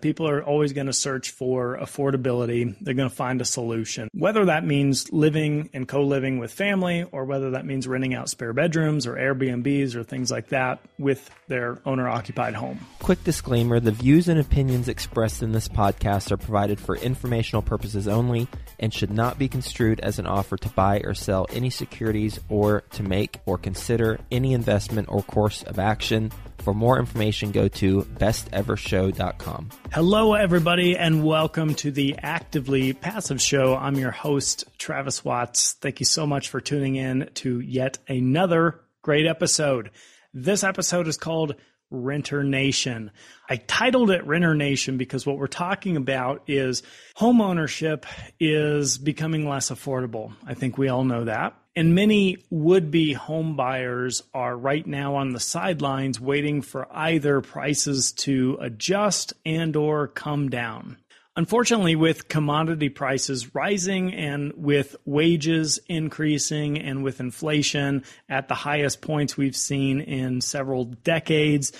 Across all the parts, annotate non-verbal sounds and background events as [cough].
People are always going to search for affordability. They're going to find a solution, whether that means living and co living with family or whether that means renting out spare bedrooms or Airbnbs or things like that with their owner occupied home. Quick disclaimer the views and opinions expressed in this podcast are provided for informational purposes only and should not be construed as an offer to buy or sell any securities or to make or consider any investment or course of action. For more information, go to bestevershow.com. Hello, everybody, and welcome to the Actively Passive Show. I'm your host, Travis Watts. Thank you so much for tuning in to yet another great episode. This episode is called Renter Nation. I titled it Renter Nation because what we're talking about is home ownership is becoming less affordable. I think we all know that. And many would be home buyers are right now on the sidelines waiting for either prices to adjust and or come down. Unfortunately, with commodity prices rising and with wages increasing and with inflation at the highest points we've seen in several decades,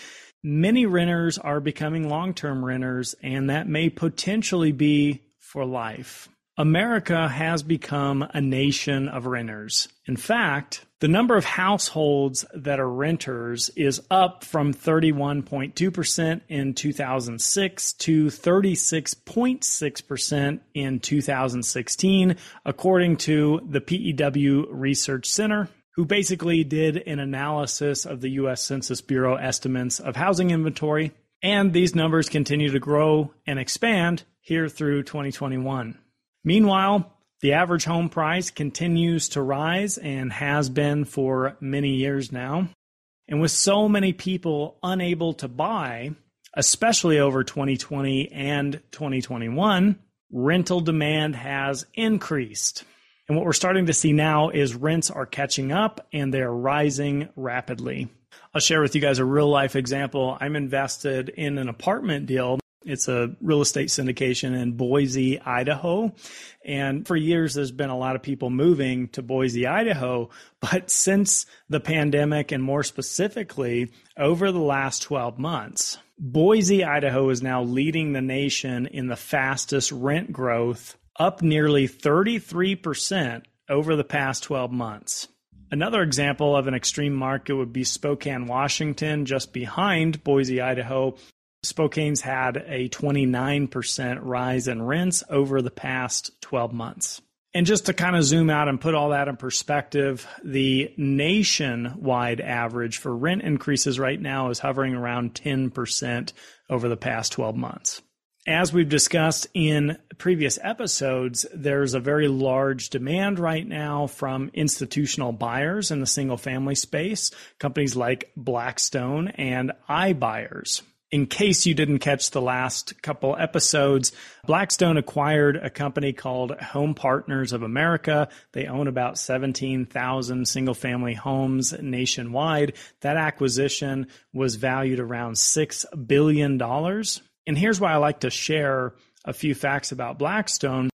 many renters are becoming long term renters, and that may potentially be for life. America has become a nation of renters. In fact, the number of households that are renters is up from 31.2% in 2006 to 36.6% in 2016, according to the PEW Research Center, who basically did an analysis of the U.S. Census Bureau estimates of housing inventory. And these numbers continue to grow and expand here through 2021. Meanwhile, the average home price continues to rise and has been for many years now. And with so many people unable to buy, especially over 2020 and 2021, rental demand has increased. And what we're starting to see now is rents are catching up and they're rising rapidly. I'll share with you guys a real life example. I'm invested in an apartment deal it's a real estate syndication in Boise, Idaho. And for years, there's been a lot of people moving to Boise, Idaho. But since the pandemic, and more specifically, over the last 12 months, Boise, Idaho is now leading the nation in the fastest rent growth, up nearly 33% over the past 12 months. Another example of an extreme market would be Spokane, Washington, just behind Boise, Idaho, Spokane's had a 29% rise in rents over the past 12 months. And just to kind of zoom out and put all that in perspective, the nationwide average for rent increases right now is hovering around 10% over the past 12 months. As we've discussed in previous episodes, there's a very large demand right now from institutional buyers in the single family space, companies like Blackstone and iBuyers in case you didn't catch the last couple episodes, Blackstone acquired a company called Home Partners of America. They own about 17,000 single family homes nationwide. That acquisition was valued around $6 billion. And here's why I like to share a few facts about Blackstone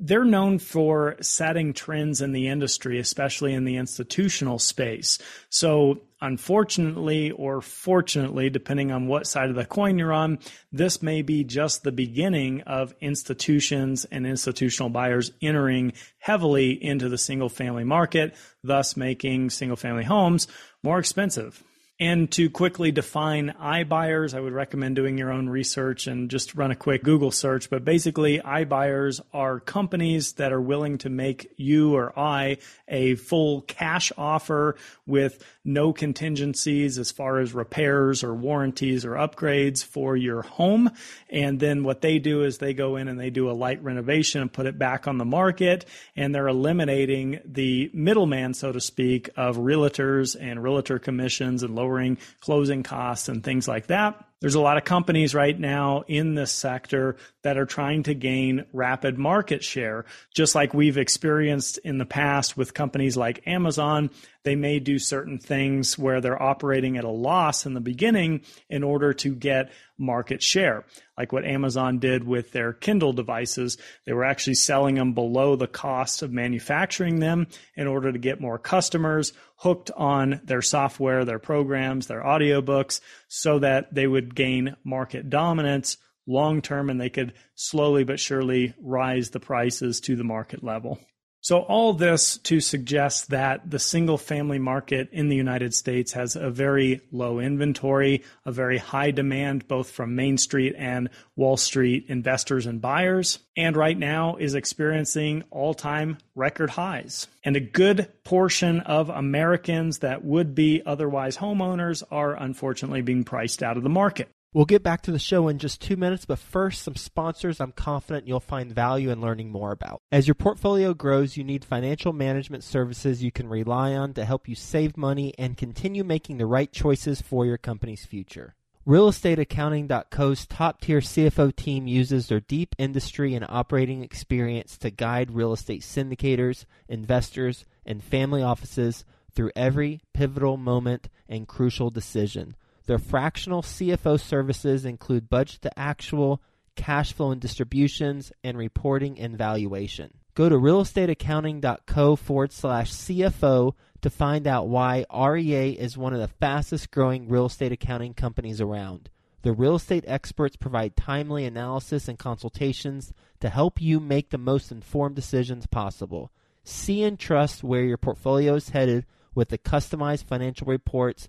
they're known for setting trends in the industry, especially in the institutional space. So, unfortunately or fortunately, depending on what side of the coin you're on, this may be just the beginning of institutions and institutional buyers entering heavily into the single family market, thus making single family homes more expensive. And to quickly define iBuyers, I would recommend doing your own research and just run a quick Google search. But basically, iBuyers are companies that are willing to make you or I a full cash offer with no contingencies as far as repairs or warranties or upgrades for your home. And then what they do is they go in and they do a light renovation and put it back on the market. And they're eliminating the middleman, so to speak, of realtors and realtor commissions and lower lowering closing costs and things like that. There's a lot of companies right now in this sector that are trying to gain rapid market share, just like we've experienced in the past with companies like Amazon. They may do certain things where they're operating at a loss in the beginning in order to get market share, like what Amazon did with their Kindle devices. They were actually selling them below the cost of manufacturing them in order to get more customers hooked on their software, their programs, their audiobooks, so that they would gain market dominance long term and they could slowly but surely rise the prices to the market level. So, all this to suggest that the single family market in the United States has a very low inventory, a very high demand both from Main Street and Wall Street investors and buyers, and right now is experiencing all time record highs. And a good portion of Americans that would be otherwise homeowners are unfortunately being priced out of the market. We'll get back to the show in just two minutes, but first, some sponsors I'm confident you'll find value in learning more about. As your portfolio grows, you need financial management services you can rely on to help you save money and continue making the right choices for your company's future. RealestateAccounting.co's top tier CFO team uses their deep industry and operating experience to guide real estate syndicators, investors, and family offices through every pivotal moment and crucial decision. Their fractional CFO services include budget to actual, cash flow and distributions, and reporting and valuation. Go to realestateaccounting.co forward slash CFO to find out why REA is one of the fastest growing real estate accounting companies around. The real estate experts provide timely analysis and consultations to help you make the most informed decisions possible. See and trust where your portfolio is headed with the customized financial reports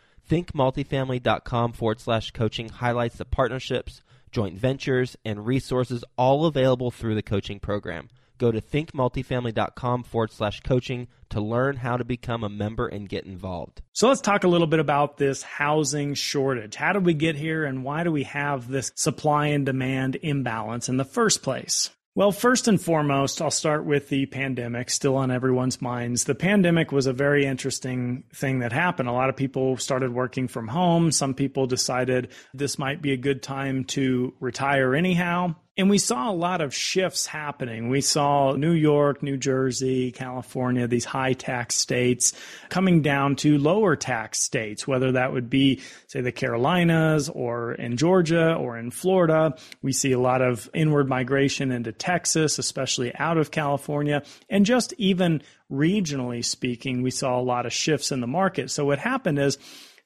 ThinkMultifamily.com forward slash coaching highlights the partnerships, joint ventures, and resources all available through the coaching program. Go to thinkmultifamily.com forward slash coaching to learn how to become a member and get involved. So let's talk a little bit about this housing shortage. How did we get here and why do we have this supply and demand imbalance in the first place? Well, first and foremost, I'll start with the pandemic, still on everyone's minds. The pandemic was a very interesting thing that happened. A lot of people started working from home. Some people decided this might be a good time to retire anyhow. And we saw a lot of shifts happening. We saw New York, New Jersey, California, these high tax states coming down to lower tax states, whether that would be, say, the Carolinas or in Georgia or in Florida. We see a lot of inward migration into Texas, especially out of California. And just even regionally speaking, we saw a lot of shifts in the market. So what happened is,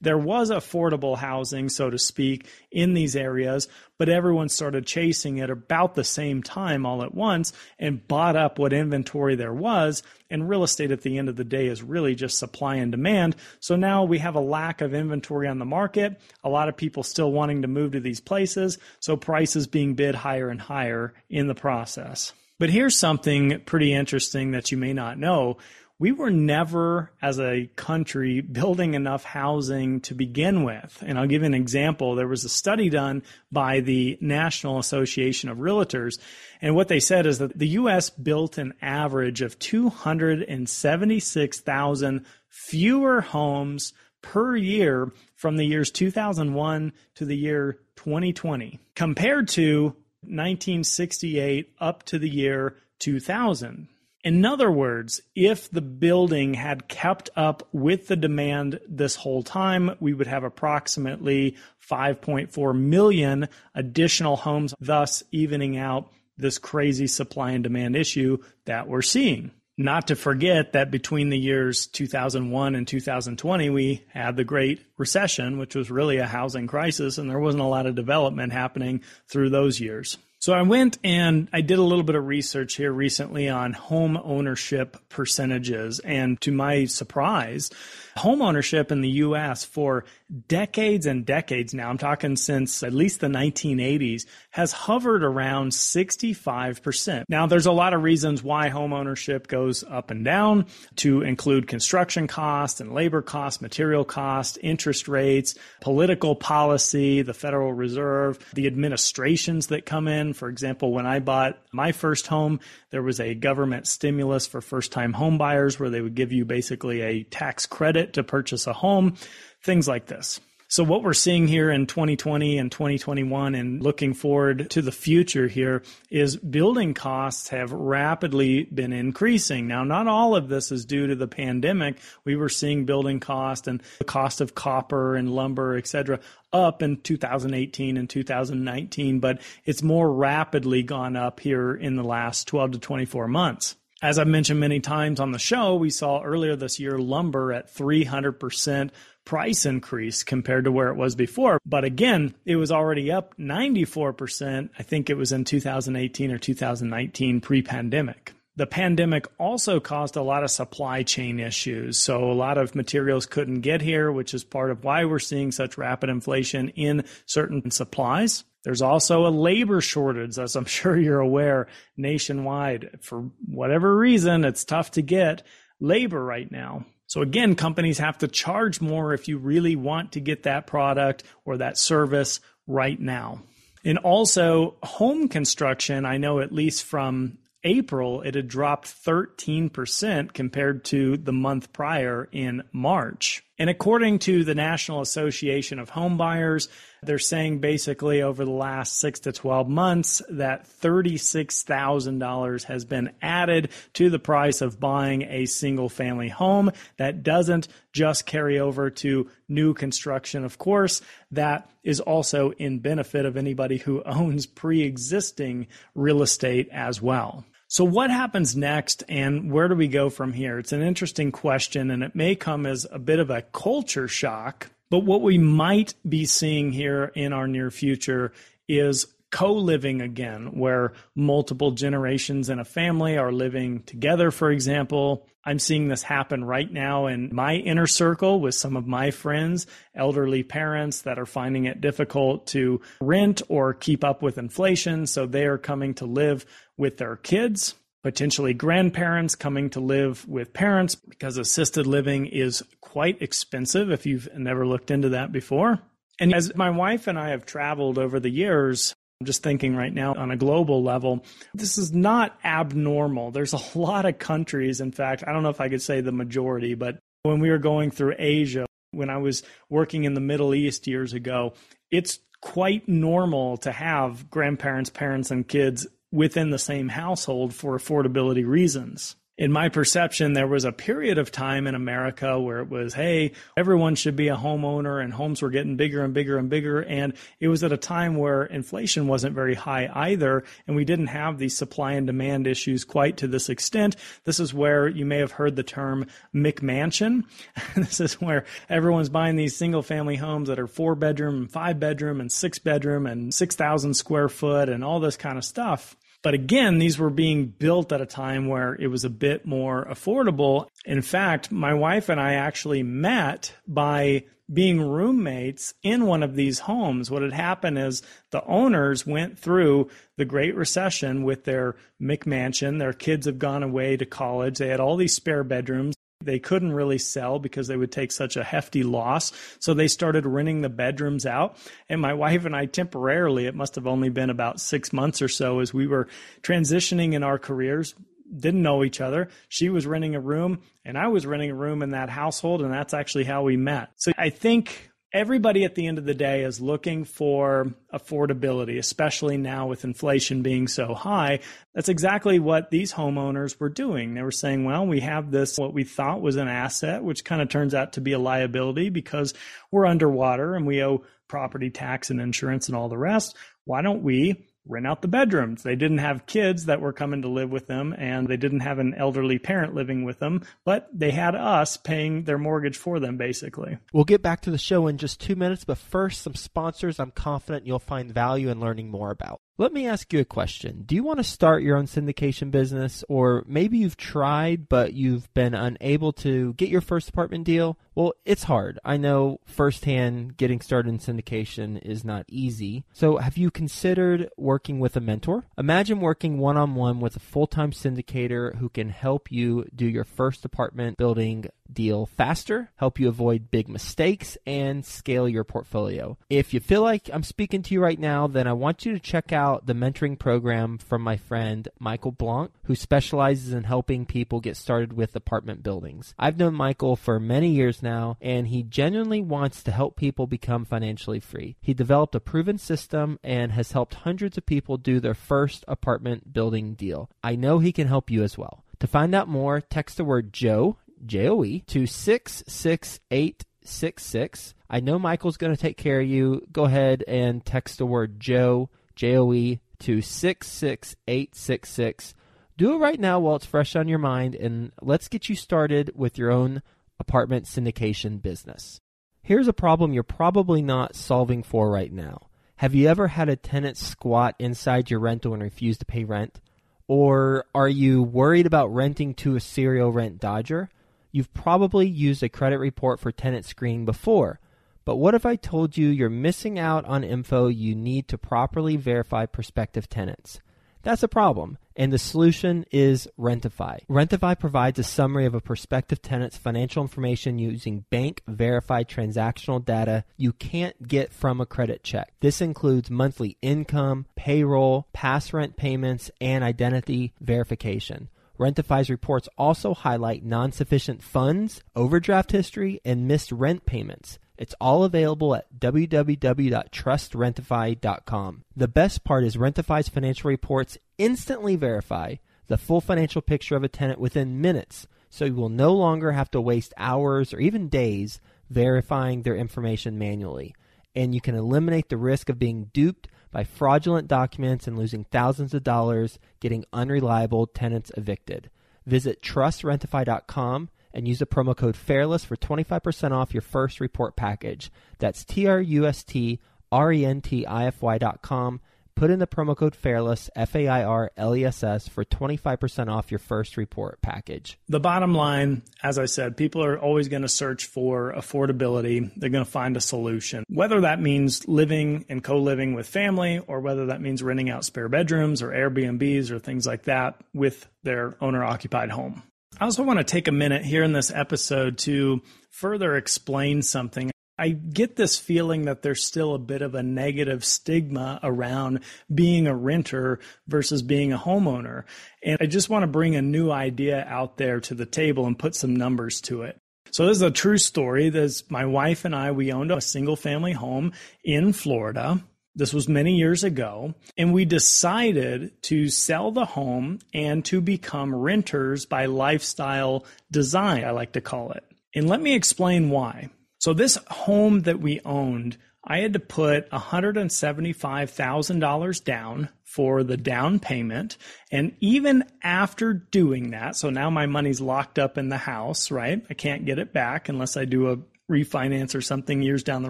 there was affordable housing, so to speak, in these areas, but everyone started chasing it about the same time all at once and bought up what inventory there was. And real estate at the end of the day is really just supply and demand. So now we have a lack of inventory on the market, a lot of people still wanting to move to these places, so prices being bid higher and higher in the process. But here's something pretty interesting that you may not know we were never, as a country, building enough housing to begin with. And I'll give you an example. There was a study done by the National Association of Realtors. And what they said is that the U.S. built an average of 276,000 fewer homes per year from the years 2001 to the year 2020, compared to 1968 up to the year 2000. In other words, if the building had kept up with the demand this whole time, we would have approximately 5.4 million additional homes, thus evening out this crazy supply and demand issue that we're seeing. Not to forget that between the years 2001 and 2020, we had the Great Recession, which was really a housing crisis, and there wasn't a lot of development happening through those years. So I went and I did a little bit of research here recently on home ownership percentages. And to my surprise, Homeownership in the US for decades and decades now, I'm talking since at least the 1980s, has hovered around 65%. Now, there's a lot of reasons why homeownership goes up and down to include construction costs and labor costs, material costs, interest rates, political policy, the Federal Reserve, the administrations that come in. For example, when I bought my first home, there was a government stimulus for first time home buyers where they would give you basically a tax credit to purchase a home, things like this. So what we're seeing here in 2020 and 2021 and looking forward to the future here is building costs have rapidly been increasing. Now, not all of this is due to the pandemic. We were seeing building cost and the cost of copper and lumber, et cetera, up in 2018 and 2019, but it's more rapidly gone up here in the last 12 to 24 months. As I've mentioned many times on the show, we saw earlier this year lumber at 300% price increase compared to where it was before. But again, it was already up 94%. I think it was in 2018 or 2019 pre pandemic. The pandemic also caused a lot of supply chain issues. So a lot of materials couldn't get here, which is part of why we're seeing such rapid inflation in certain supplies. There's also a labor shortage, as I'm [laughs] sure you're aware, nationwide. For whatever reason, it's tough to get labor right now. So again, companies have to charge more if you really want to get that product or that service right now. And also home construction, I know at least from April, it had dropped 13% compared to the month prior in March. And according to the National Association of Home Buyers, they're saying basically over the last six to 12 months that $36,000 has been added to the price of buying a single family home. That doesn't just carry over to new construction, of course. That is also in benefit of anybody who owns pre existing real estate as well. So, what happens next and where do we go from here? It's an interesting question and it may come as a bit of a culture shock. But what we might be seeing here in our near future is co living again, where multiple generations in a family are living together, for example. I'm seeing this happen right now in my inner circle with some of my friends, elderly parents that are finding it difficult to rent or keep up with inflation. So they are coming to live with their kids potentially grandparents coming to live with parents because assisted living is quite expensive if you've never looked into that before. And as my wife and I have traveled over the years, I'm just thinking right now on a global level, this is not abnormal. There's a [laughs] lot of countries, in fact, I don't know if I could say the majority, but when we were going through Asia, when I was working in the Middle East years ago, it's quite normal to have grandparents, parents, and kids within the same household for affordability reasons in my perception, there was a period of time in America where it was, hey, everyone should be a homeowner and homes were getting bigger and bigger and bigger. And it was at a time where inflation wasn't very high either. And we didn't have these supply and demand issues quite to this extent. This is where you may have heard the term McMansion. [laughs] this is where everyone's buying these single family homes that are four bedroom and five bedroom and six bedroom and 6,000 square foot and all this kind of stuff. But again, these were being built at a time where it was a bit more affordable. In fact, my wife and I actually met by being roommates in one of these homes. What had happened is the owners went through the Great Recession with their McMansion. Their kids have gone away to college. They had all these spare bedrooms they couldn't really sell because they would take such a hefty loss. So they started renting the bedrooms out. And my wife and I temporarily, it must have only been about six months or so as we were transitioning in our careers, didn't know each other. She was renting a room and I was renting a room in that household. And that's actually how we met. So I think everybody at the end of the day is looking for affordability, especially now with inflation being so high. That's exactly what these homeowners were doing. They were saying, well, we have this, what we thought was an asset, which kind of turns out to be a liability because we're underwater and we owe property tax and insurance and all the rest. Why don't we rent out the bedrooms. They didn't have kids that were coming to live with them and they didn't have an elderly parent living with them, but they had us paying their mortgage for them basically. We'll get back to the show in just two minutes, but first, some sponsors I'm confident you'll find value in learning more about. Let me ask you a question. Do you want to start your own syndication business, or maybe you've tried but you've been unable to get your first apartment deal? Well, it's hard. I know firsthand getting started in syndication is not easy. So, have you considered working with a mentor? Imagine working one on one with a full time syndicator who can help you do your first apartment building deal faster, help you avoid big mistakes, and scale your portfolio. If you feel like I'm speaking to you right now, then I want you to check out the mentoring program from my friend Michael Blank, who specializes in helping people get started with apartment buildings. I've known Michael for many years now, and he genuinely wants to help people become financially free. He developed a proven system and has helped hundreds of people do their first apartment building deal. I know he can help you as well. To find out more, text the word Joe, J O E, to 66866. I know Michael's going to take care of you. Go ahead and text the word Joe, J O E, to 66866. Do it right now while it's fresh on your mind, and let's get you started with your own apartment syndication business. Here's a problem you're probably not solving for right now. Have you ever had a tenant squat inside your rental and refuse to pay rent? Or are you worried about renting to a serial rent dodger? You've probably used a credit report for tenant screening before. But what if I told you you're missing out on info you need to properly verify prospective tenants? That's a problem, and the solution is Rentify. Rentify provides a summary of a prospective tenant's financial information using bank verified transactional data you can't get from a credit check. This includes monthly income, payroll, past rent payments, and identity verification. Rentify's reports also highlight non sufficient funds, overdraft history, and missed rent payments. It's all available at www.trustrentify.com. The best part is Rentify's financial reports instantly verify the full financial picture of a tenant within minutes, so you will no longer have to waste hours or even days verifying their information manually. And you can eliminate the risk of being duped by fraudulent documents and losing thousands of dollars getting unreliable tenants evicted. Visit trustrentify.com and use the promo code FAIRLESS for 25% off your first report package. That's T R U S T R E N T I F Y.com Put in the promo code FAIRLESS, F A I R L E S S, for 25% off your first report package. The bottom line, as I said, people are always going to search for affordability. They're going to find a solution, whether that means living and co living with family, or whether that means renting out spare bedrooms or Airbnbs or things like that with their owner occupied home. I also want to take a minute here in this episode to further explain something. I get this feeling that there's still a bit of a negative stigma around being a renter versus being a homeowner. And I just want to bring a new idea out there to the table and put some numbers to it. So this is a true story. There's my wife and I, we owned a single family home in Florida. This was many years ago. And we decided to sell the home and to become renters by lifestyle design, I like to call it. And let me explain why. So this home that we owned, I had to put $175,000 down for the down payment. And even after doing that, so now my money's locked up in the house, right? I can't get it back unless I do a refinance or something years down the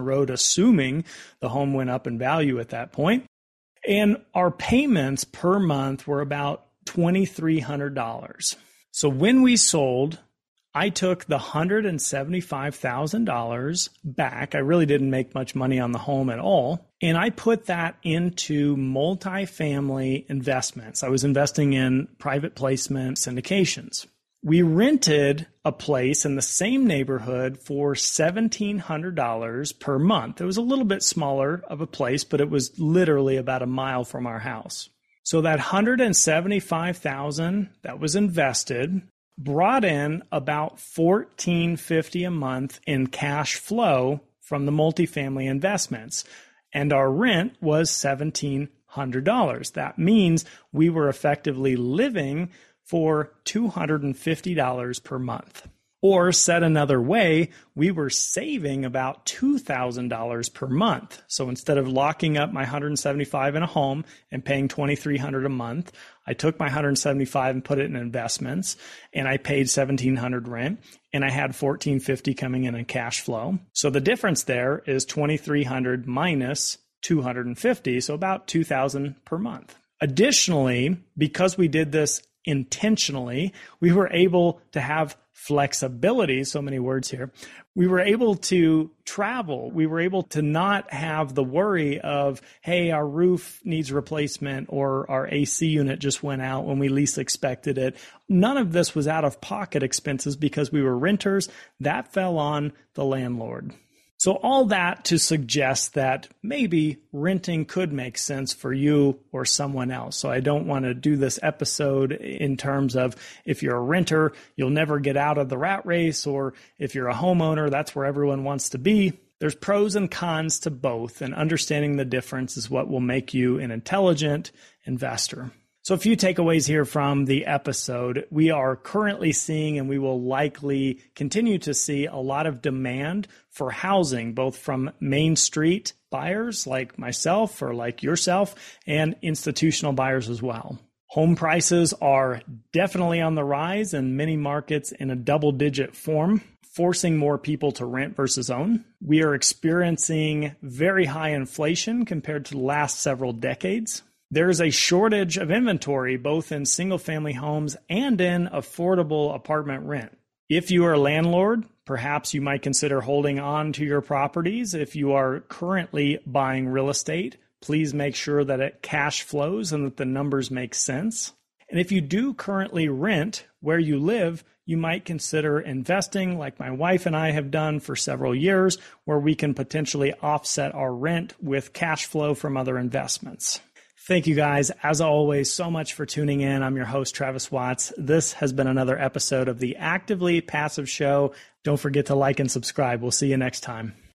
road, assuming the home went up in value at that point. And our payments per month were about $2,300. So when we sold, I took the $175,000 back. I really didn't make much money on the home at all. And I put that into multifamily investments. I was investing in private placement syndications. We rented a place in the same neighborhood for $1,700 per month. It was a little bit smaller of a place, but it was literally about a mile from our house. So that 175,000 that was invested brought in about 1450 a month in cash flow from the multifamily investments. And our rent was $1700 that means we were effectively living for $250 per month or said another way, we were saving about $2,000 per month. So instead of locking up my 175 in a home and paying 2300 a month, I took my 175 and put it in investments and I paid 1700 rent and I had 1450 coming in in cash flow. So the difference there is 2300 minus 250, so about 2000 per month. Additionally, because we did this intentionally, we were able to have flexibility, so many words here. We were able to travel. We were able to not have the worry of, hey, our roof needs replacement or our AC unit just went out when we least expected it. None of this was out of pocket expenses because we were renters. That fell on the landlord. So, all that to suggest that maybe renting could make sense for you or someone else. So, I don't want to do this episode in terms of if you're a renter, you'll never get out of the rat race, or if you're a homeowner, that's where everyone wants to be. There's pros and cons to both, and understanding the difference is what will make you an intelligent investor. So, a few takeaways here from the episode. We are currently seeing, and we will likely continue to see, a lot of demand for housing, both from Main Street buyers like myself or like yourself, and institutional buyers as well. Home prices are definitely on the rise in many markets in a double digit form forcing more people to rent versus own. We are experiencing very high inflation compared to the last several decades. There's a shortage of inventory both in single family homes and in affordable apartment rent. If you are a landlord, perhaps you might consider holding on to your properties. If you are currently buying real estate, please make sure that it cash flows and that the numbers make sense. And if you do currently rent where you live, you might consider investing like my wife and I have done for several years, where we can potentially offset our rent with cash flow from other investments. Thank you guys, as always, so much for tuning in. I'm your host, Travis Watts. This has been another episode of the Actively Passive Show. Don't forget to like and subscribe. We'll see you next time.